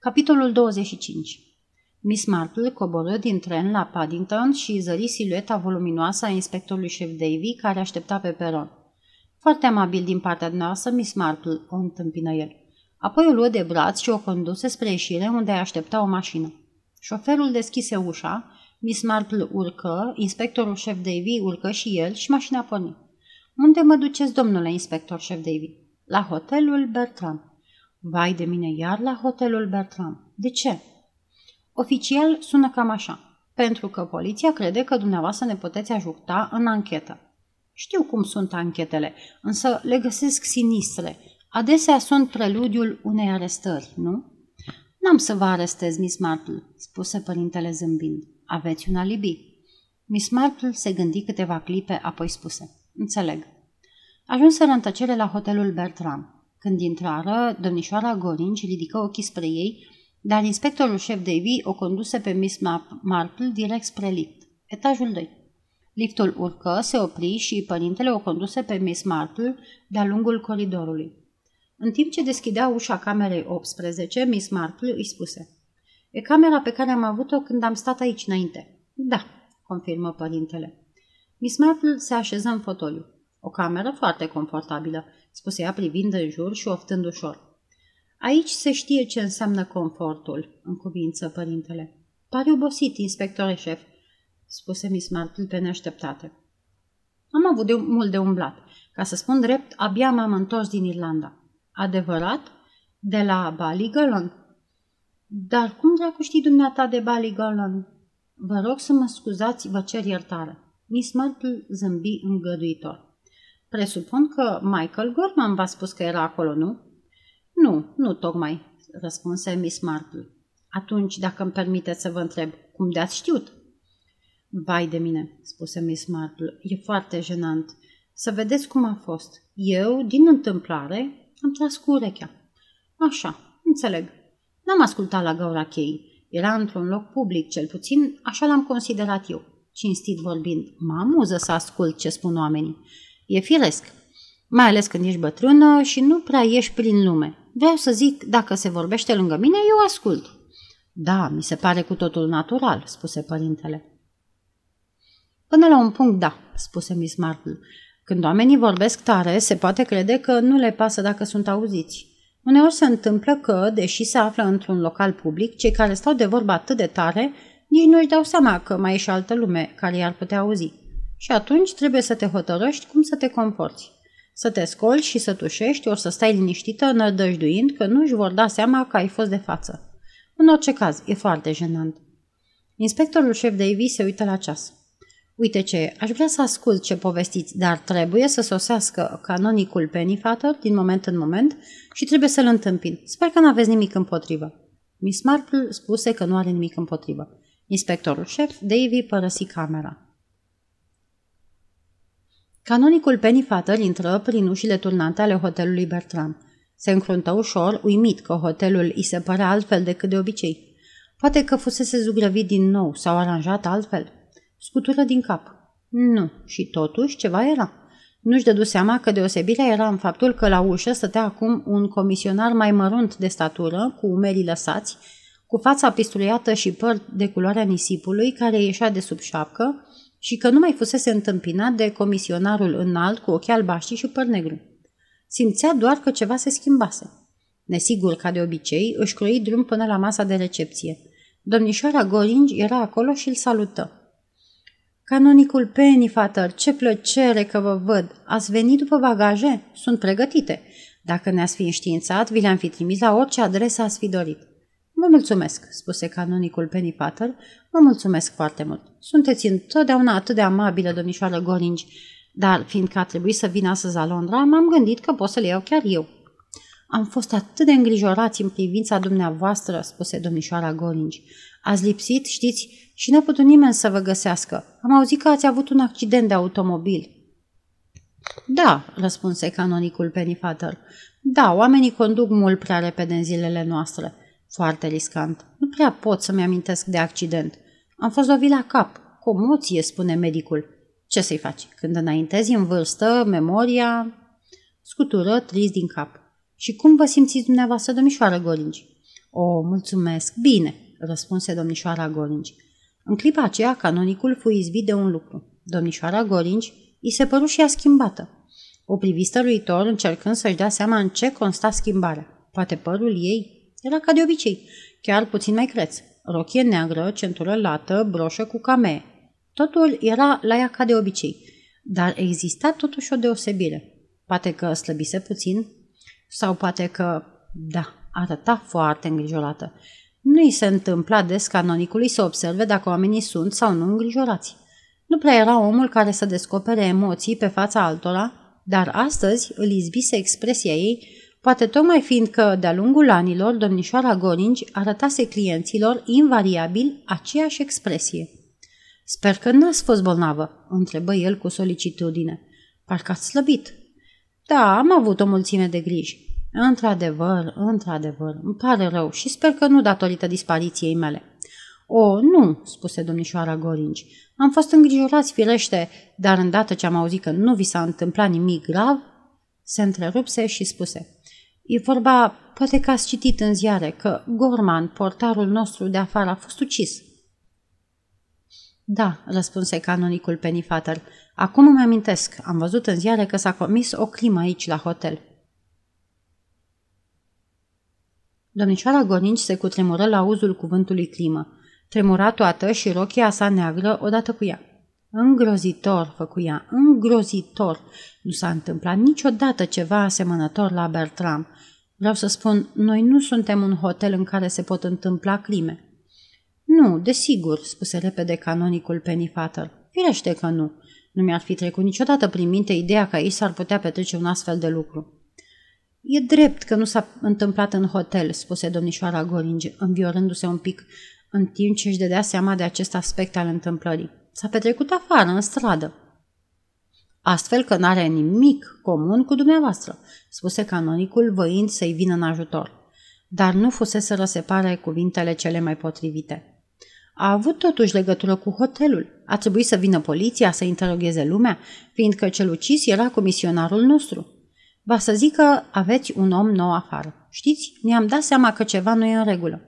Capitolul 25 Miss Marple coborâ din tren la Paddington și zări silueta voluminoasă a inspectorului șef Davy, care aștepta pe peron. Foarte amabil din partea noastră, Miss Marple, o întâmpină el. Apoi o luă de braț și o conduse spre ieșire unde aștepta o mașină. Șoferul deschise ușa, Miss Marple urcă, inspectorul șef Davy urcă și el și mașina porni. Unde mă duceți, domnule inspector șef Davy? La hotelul Bertram. Vai de mine, iar la hotelul Bertram. De ce? Oficial sună cam așa. Pentru că poliția crede că dumneavoastră ne puteți ajuta în anchetă. Știu cum sunt anchetele, însă le găsesc sinistre. Adesea sunt preludiul unei arestări, nu? N-am să vă arestez, Miss Marple, spuse părintele zâmbind. Aveți un alibi. Miss Marple se gândi câteva clipe, apoi spuse. Înțeleg. Ajunseră în tăcere la hotelul Bertram. Când intrară, domnișoara Gorinci ridică ochii spre ei, dar inspectorul șef Davy o conduse pe Miss Marple direct spre lift. Etajul 2. Liftul urcă, se opri și părintele o conduse pe Miss Marple de-a lungul coridorului. În timp ce deschidea ușa camerei 18, Miss Marple îi spuse E camera pe care am avut-o când am stat aici înainte. Da, confirmă părintele. Miss Marple se așeză în fotoliu. O cameră foarte confortabilă, spuse ea privind în jur și oftând ușor. Aici se știe ce înseamnă confortul, în cuvință părintele. Pare obosit, inspectore șef, spuse Miss Marple pe neașteptate. Am avut de, mult de umblat. Ca să spun drept, abia m-am întors din Irlanda. Adevărat? De la Ballygalon? Dar cum dracu știi dumneata de Ballygalon? Vă rog să mă scuzați, vă cer iertare. Miss Marple zâmbi îngăduitor. Presupun că Michael Gorman v-a spus că era acolo, nu? Nu, nu tocmai, răspunse Miss Marple. Atunci, dacă îmi permiteți să vă întreb, cum de-ați știut? Vai de mine, spuse Miss Marple, e foarte jenant. Să vedeți cum a fost. Eu, din întâmplare, am tras cu urechea. Așa, înțeleg. N-am ascultat la gaura cheii. Era într-un loc public, cel puțin, așa l-am considerat eu. Cinstit vorbind, mă amuză să ascult ce spun oamenii. E firesc, mai ales când ești bătrână și nu prea ieși prin lume. Vreau să zic, dacă se vorbește lângă mine, eu ascult. Da, mi se pare cu totul natural, spuse părintele. Până la un punct, da, spuse Miss Marple. Când oamenii vorbesc tare, se poate crede că nu le pasă dacă sunt auziți. Uneori se întâmplă că, deși se află într-un local public, cei care stau de vorbă atât de tare, nici nu își dau seama că mai e și altă lume care i-ar putea auzi. Și atunci trebuie să te hotărăști cum să te comporți. Să te scolți și să tușești, ori să stai liniștită, nădăjduind că nu își vor da seama că ai fost de față. În orice caz, e foarte jenant. Inspectorul șef Davy se uită la ceas. Uite ce, aș vrea să ascult ce povestiți, dar trebuie să sosească canonicul Pennyfather din moment în moment și trebuie să-l întâmpin. Sper că nu aveți nimic împotrivă. Miss Marple spuse că nu are nimic împotrivă. Inspectorul șef, Davy, părăsi camera. Canonicul Pennyfather intră prin ușile turnante ale hotelului Bertram. Se încruntă ușor, uimit că hotelul îi se părea altfel decât de obicei. Poate că fusese zugrăvit din nou sau aranjat altfel. Scutură din cap. Nu, și totuși ceva era. Nu-și dădu seama că deosebirea era în faptul că la ușă stătea acum un comisionar mai mărunt de statură, cu umerii lăsați, cu fața pistuliată și păr de culoarea nisipului care ieșea de sub șapcă și că nu mai fusese întâmpinat de comisionarul înalt cu ochi albaștri și păr negru. Simțea doar că ceva se schimbase. Nesigur ca de obicei, își croi drum până la masa de recepție. Domnișoara Goringi era acolo și îl salută. Canonicul Pennyfather, ce plăcere că vă văd! Ați venit după bagaje? Sunt pregătite. Dacă ne-ați fi înștiințat, vi le-am fi trimis la orice adresă ați fi dorit. Vă mulțumesc, spuse canonicul Pennyfather. Vă mulțumesc foarte mult. Sunteți întotdeauna atât de amabilă, domnișoară Goringi, dar fiindcă a trebuit să vin astăzi la Londra, m-am gândit că pot să le iau chiar eu. Am fost atât de îngrijorați în privința dumneavoastră, spuse domnișoara Goringi. Ați lipsit, știți, și n-a putut nimeni să vă găsească. Am auzit că ați avut un accident de automobil. Da, răspunse canonicul Pennyfather. Da, oamenii conduc mult prea repede în zilele noastre. Foarte riscant. Nu prea pot să-mi amintesc de accident. Am fost lovit la cap. Comoție, spune medicul. Ce să-i faci? Când înaintezi în vârstă, memoria... Scutură trist din cap. Și cum vă simțiți dumneavoastră, domnișoară Goringi? O, mulțumesc, bine, răspunse domnișoara Gorinci. În clipa aceea, canonicul fu izbit de un lucru. Domnișoara Gorinci îi se păru și ea schimbată. O privi stăruitor, încercând să-și dea seama în ce consta schimbarea. Poate părul ei era ca de obicei, chiar puțin mai creț. Rochie neagră, centură lată, broșă cu camee. Totul era la ea ca de obicei, dar exista totuși o deosebire. Poate că slăbise puțin sau poate că, da, arăta foarte îngrijorată. Nu i se întâmpla des canonicului să observe dacă oamenii sunt sau nu îngrijorați. Nu prea era omul care să descopere emoții pe fața altora, dar astăzi îl izbise expresia ei, poate tocmai fiindcă de-a lungul anilor domnișoara Goringi arătase clienților invariabil aceeași expresie. Sper că n-ați fost bolnavă?" întrebă el cu solicitudine. Parcă ați slăbit." Da, am avut o mulțime de griji. Într-adevăr, într-adevăr, îmi pare rău și sper că nu datorită dispariției mele. O, nu, spuse domnișoara Goringi. Am fost îngrijorați firește, dar îndată ce am auzit că nu vi s-a întâmplat nimic grav, se întrerupse și spuse. E vorba, poate că ați citit în ziare, că Gorman, portarul nostru de afară, a fost ucis. Da, răspunse canonicul Pennyfather. Acum îmi amintesc, am văzut în ziare că s-a comis o crimă aici la hotel. Domnișoara Gorinci se cutremură la uzul cuvântului crimă. Tremura toată și rochia sa neagră odată cu ea. Îngrozitor, făcuia, îngrozitor. Nu s-a întâmplat niciodată ceva asemănător la Bertram. Vreau să spun, noi nu suntem un hotel în care se pot întâmpla crime. Nu, desigur, spuse repede canonicul Pennyfather. Firește că nu. Nu mi-ar fi trecut niciodată prin minte ideea că aici s-ar putea petrece un astfel de lucru. E drept că nu s-a întâmplat în hotel, spuse domnișoara Goringe, înviorându-se un pic, în timp ce își dădea seama de acest aspect al întâmplării. S-a petrecut afară, în stradă. Astfel că n-are nimic comun cu dumneavoastră, spuse canonicul, voind să-i vină în ajutor. Dar nu fusese răsepare cuvintele cele mai potrivite. A avut totuși legătură cu hotelul. A trebuit să vină poliția să interogheze lumea, fiindcă cel ucis era comisionarul nostru. Va să zic că aveți un om nou afară. Știți, ne-am dat seama că ceva nu e în regulă.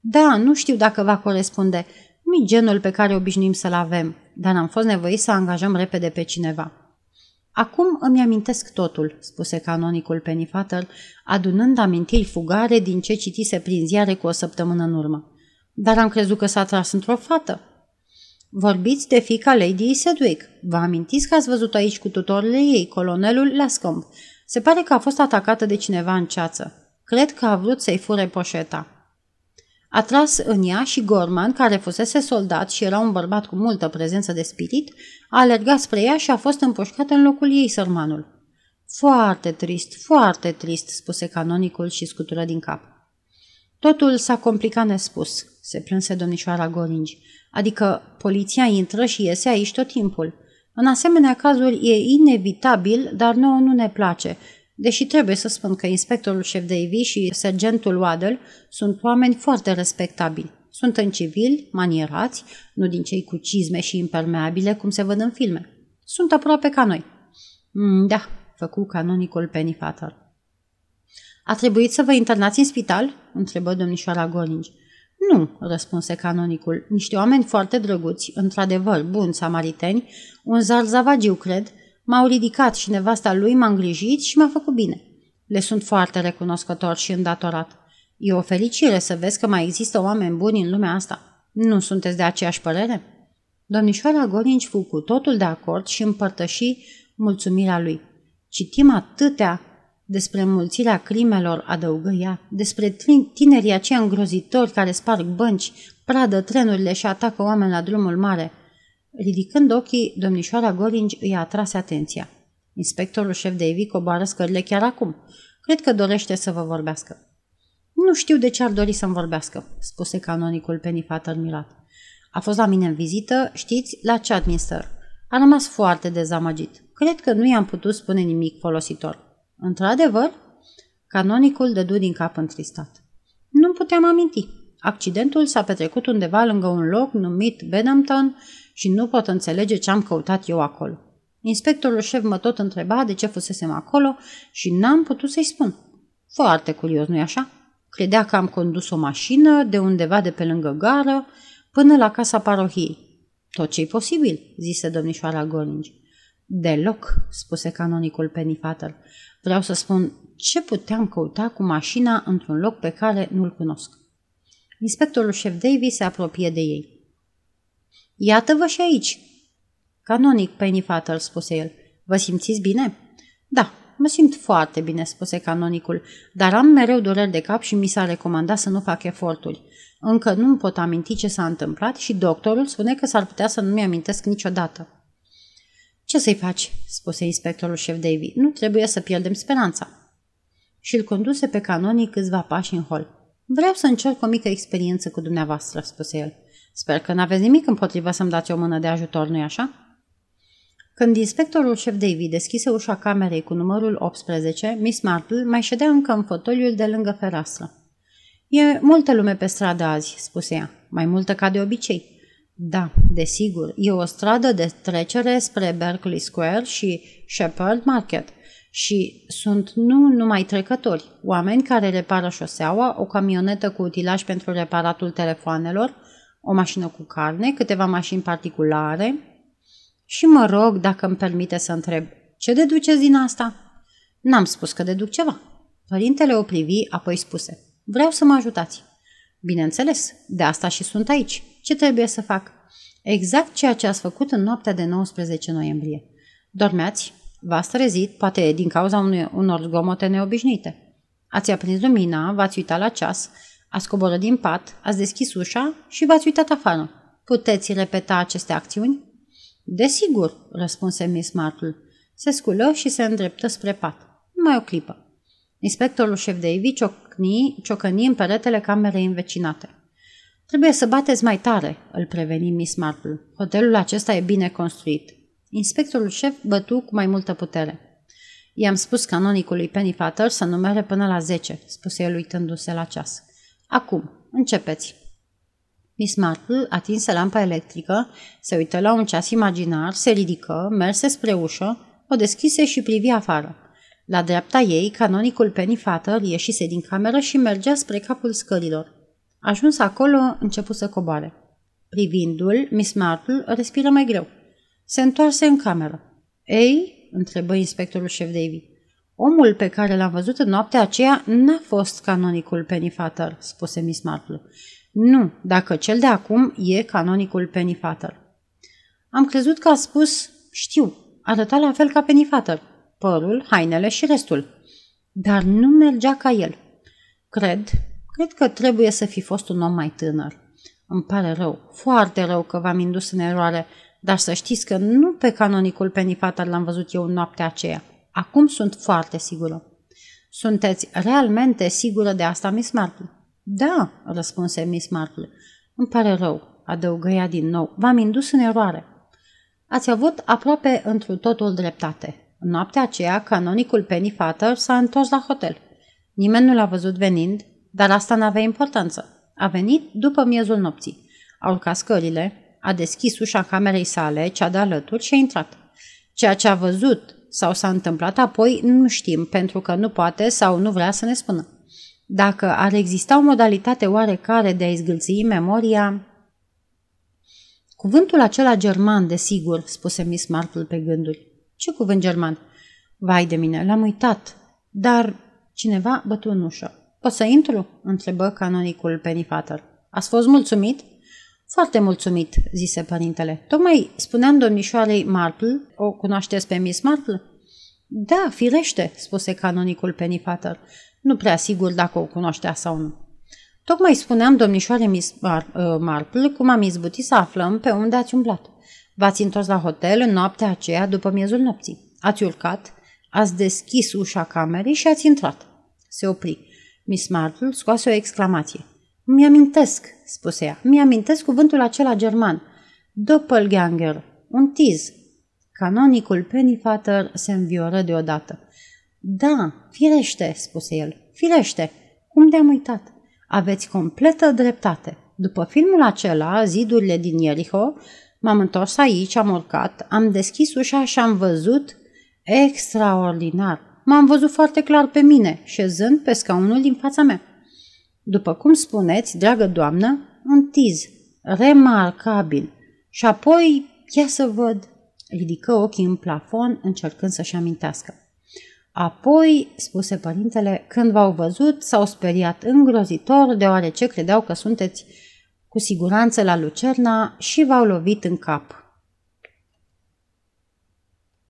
Da, nu știu dacă va corespunde. Nu genul pe care obișnuim să-l avem, dar am fost nevoit să angajăm repede pe cineva. Acum îmi amintesc totul, spuse canonicul Pennyfather, adunând amintiri fugare din ce citise prin ziare cu o săptămână în urmă. Dar am crezut că s-a tras într-o fată. Vorbiți de fica Lady Sedwick. Vă amintiți că ați văzut aici cu tutorile ei, colonelul Lascombe. Se pare că a fost atacată de cineva în ceață. Cred că a vrut să-i fure poșeta. A tras în ea și Gorman, care fusese soldat și era un bărbat cu multă prezență de spirit, a alergat spre ea și a fost împușcat în locul ei sărmanul. Foarte trist, foarte trist, spuse canonicul și scutură din cap. Totul s-a complicat nespus, se plânse domnișoara Goringi. Adică poliția intră și iese aici tot timpul. În asemenea cazuri e inevitabil, dar nouă nu ne place, deși trebuie să spun că inspectorul șef Davy și sergentul Waddle sunt oameni foarte respectabili. Sunt în civil, manierați, nu din cei cu cizme și impermeabile, cum se văd în filme. Sunt aproape ca noi. Mm, da, făcu canonicul Pennyfather. A trebuit să vă internați în spital?" întrebă domnișoara Goringi. Nu, răspunse canonicul. Niște oameni foarte drăguți, într-adevăr buni samariteni, un zarzavagiu, cred, m-au ridicat și nevasta lui m-a îngrijit și m-a făcut bine. Le sunt foarte recunoscător și îndatorat. E o fericire să vezi că mai există oameni buni în lumea asta. Nu sunteți de aceeași părere? Domnișoara Gorinci fu cu totul de acord și împărtăși mulțumirea lui. Citim atâtea despre mulțirea crimelor, adăugă ea, despre tinerii aceia îngrozitori care sparg bănci, pradă trenurile și atacă oameni la drumul mare. Ridicând ochii, domnișoara Goringi îi atrase atenția. Inspectorul șef Davy coboară scările chiar acum. Cred că dorește să vă vorbească. Nu știu de ce ar dori să-mi vorbească, spuse canonicul Pennyfather mirat. A fost la mine în vizită, știți, la Chadminster. A rămas foarte dezamăgit. Cred că nu i-am putut spune nimic folositor. Într-adevăr? Canonicul dădu din cap întristat. Nu puteam aminti. Accidentul s-a petrecut undeva lângă un loc numit Benhampton și nu pot înțelege ce am căutat eu acolo. Inspectorul șef mă tot întreba de ce fusesem acolo și n-am putut să-i spun. Foarte curios, nu-i așa? Credea că am condus o mașină de undeva de pe lângă gară până la casa parohiei. Tot ce e posibil, zise domnișoara Goringi. Deloc, spuse canonicul Pennyfather. Vreau să spun ce puteam căuta cu mașina într-un loc pe care nu-l cunosc. Inspectorul șef Davy se apropie de ei. Iată-vă și aici. Canonic, Pennyfather, spuse el. Vă simțiți bine? Da, mă simt foarte bine, spuse canonicul, dar am mereu dureri de cap și mi s-a recomandat să nu fac eforturi. Încă nu-mi pot aminti ce s-a întâmplat și doctorul spune că s-ar putea să nu-mi amintesc niciodată. Ce să-i faci?" spuse inspectorul șef Davy. Nu trebuie să pierdem speranța." Și îl conduse pe canonii câțiva pași în hol. Vreau să încerc o mică experiență cu dumneavoastră," spuse el. Sper că n-aveți nimic împotrivă să-mi dați o mână de ajutor, nu-i așa?" Când inspectorul șef Davy deschise ușa camerei cu numărul 18, Miss Marple mai ședea încă în fotoliul de lângă fereastră. E multă lume pe stradă azi," spuse ea, mai multă ca de obicei. Da, desigur, e o stradă de trecere spre Berkeley Square și Shepherd Market și sunt nu numai trecători, oameni care repară șoseaua, o camionetă cu utilaj pentru reparatul telefoanelor, o mașină cu carne, câteva mașini particulare și mă rog dacă îmi permite să întreb, ce deduceți din asta? N-am spus că deduc ceva. Părintele o privi, apoi spuse, vreau să mă ajutați. Bineînțeles, de asta și sunt aici. Ce trebuie să fac? Exact ceea ce ați făcut în noaptea de 19 noiembrie. Dormeați, v-ați trezit, poate din cauza unui, unor zgomote neobișnuite. Ați aprins lumina, v-ați uitat la ceas, ați coborât din pat, ați deschis ușa și v-ați uitat afară. Puteți repeta aceste acțiuni? Desigur, răspunse Miss Marple. Se sculă și se îndreptă spre pat. Mai o clipă. Inspectorul șef Davy ciocni, ciocăni în peretele camerei învecinate. Trebuie să bateți mai tare, îl preveni Miss Marple. Hotelul acesta e bine construit. Inspectorul șef bătu cu mai multă putere. I-am spus canonicului Pennyfather să numere până la 10, spuse el uitându-se la ceas. Acum, începeți. Miss Marple atinse lampa electrică, se uită la un ceas imaginar, se ridică, merse spre ușă, o deschise și privi afară. La dreapta ei, canonicul Pennyfather ieșise din cameră și mergea spre capul scărilor. Ajuns acolo, început să coboare. Privindu-l, Miss Marple respiră mai greu. Se întoarse în cameră. Ei, întrebă inspectorul șef Davy. Omul pe care l-am văzut în noaptea aceea n-a fost canonicul Pennyfather, spuse Miss Marple. Nu, dacă cel de acum e canonicul Pennyfather. Am crezut că a spus, știu, arăta la fel ca Pennyfather, părul, hainele și restul. Dar nu mergea ca el. Cred, Cred că trebuie să fi fost un om mai tânăr. Îmi pare rău, foarte rău că v-am indus în eroare, dar să știți că nu pe canonicul Pennyfather l-am văzut eu în noaptea aceea. Acum sunt foarte sigură. Sunteți realmente sigură de asta, Miss Marple? Da, răspunse Miss Marple. Îmi pare rău, adăugă ea din nou. V-am indus în eroare. Ați avut aproape întru totul dreptate. În noaptea aceea, canonicul Pennyfather s-a întors la hotel. Nimeni nu l-a văzut venind, dar asta n-avea importanță. A venit după miezul nopții. A urcat scările, a deschis ușa camerei sale, cea de alături și a intrat. Ceea ce a văzut sau s-a întâmplat apoi nu știm, pentru că nu poate sau nu vrea să ne spună. Dacă ar exista o modalitate oarecare de a izgâlți memoria... Cuvântul acela german, desigur, spuse Miss Marple pe gânduri. Ce cuvânt german? Vai de mine, l-am uitat. Dar cineva bătu în ușă. Pot să intru?" întrebă canonicul Pennyfather. Ați fost mulțumit?" Foarte mulțumit," zise părintele. Tocmai spuneam domnișoarei Marple, o cunoașteți pe Miss Marple?" Da, firește," spuse canonicul Pennyfather. Nu prea sigur dacă o cunoștea sau nu. Tocmai spuneam domnișoare Miss Mar- uh, Marple cum am izbutit să aflăm pe unde ați umblat. V-ați întors la hotel în noaptea aceea după miezul nopții. Ați urcat, ați deschis ușa camerei și ați intrat. Se opri. Miss Marple scoase o exclamație. Mi-amintesc, spuse ea, mi-amintesc cuvântul acela german. Doppelganger, un tiz. Canonicul Pennyfather se învioră deodată. Da, firește, spuse el, firește. Cum de-am uitat? Aveți completă dreptate. După filmul acela, zidurile din Jericho, m-am întors aici, am urcat, am deschis ușa și am văzut extraordinar M-am văzut foarte clar pe mine, șezând pe scaunul din fața mea. După cum spuneți, dragă doamnă, un tiz, remarcabil. Și apoi, ia să văd, ridică ochii în plafon, încercând să-și amintească. Apoi, spuse părintele, când v-au văzut, s-au speriat îngrozitor, deoarece credeau că sunteți cu siguranță la Lucerna și v-au lovit în cap.